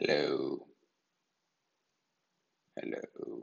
Hello. Hello.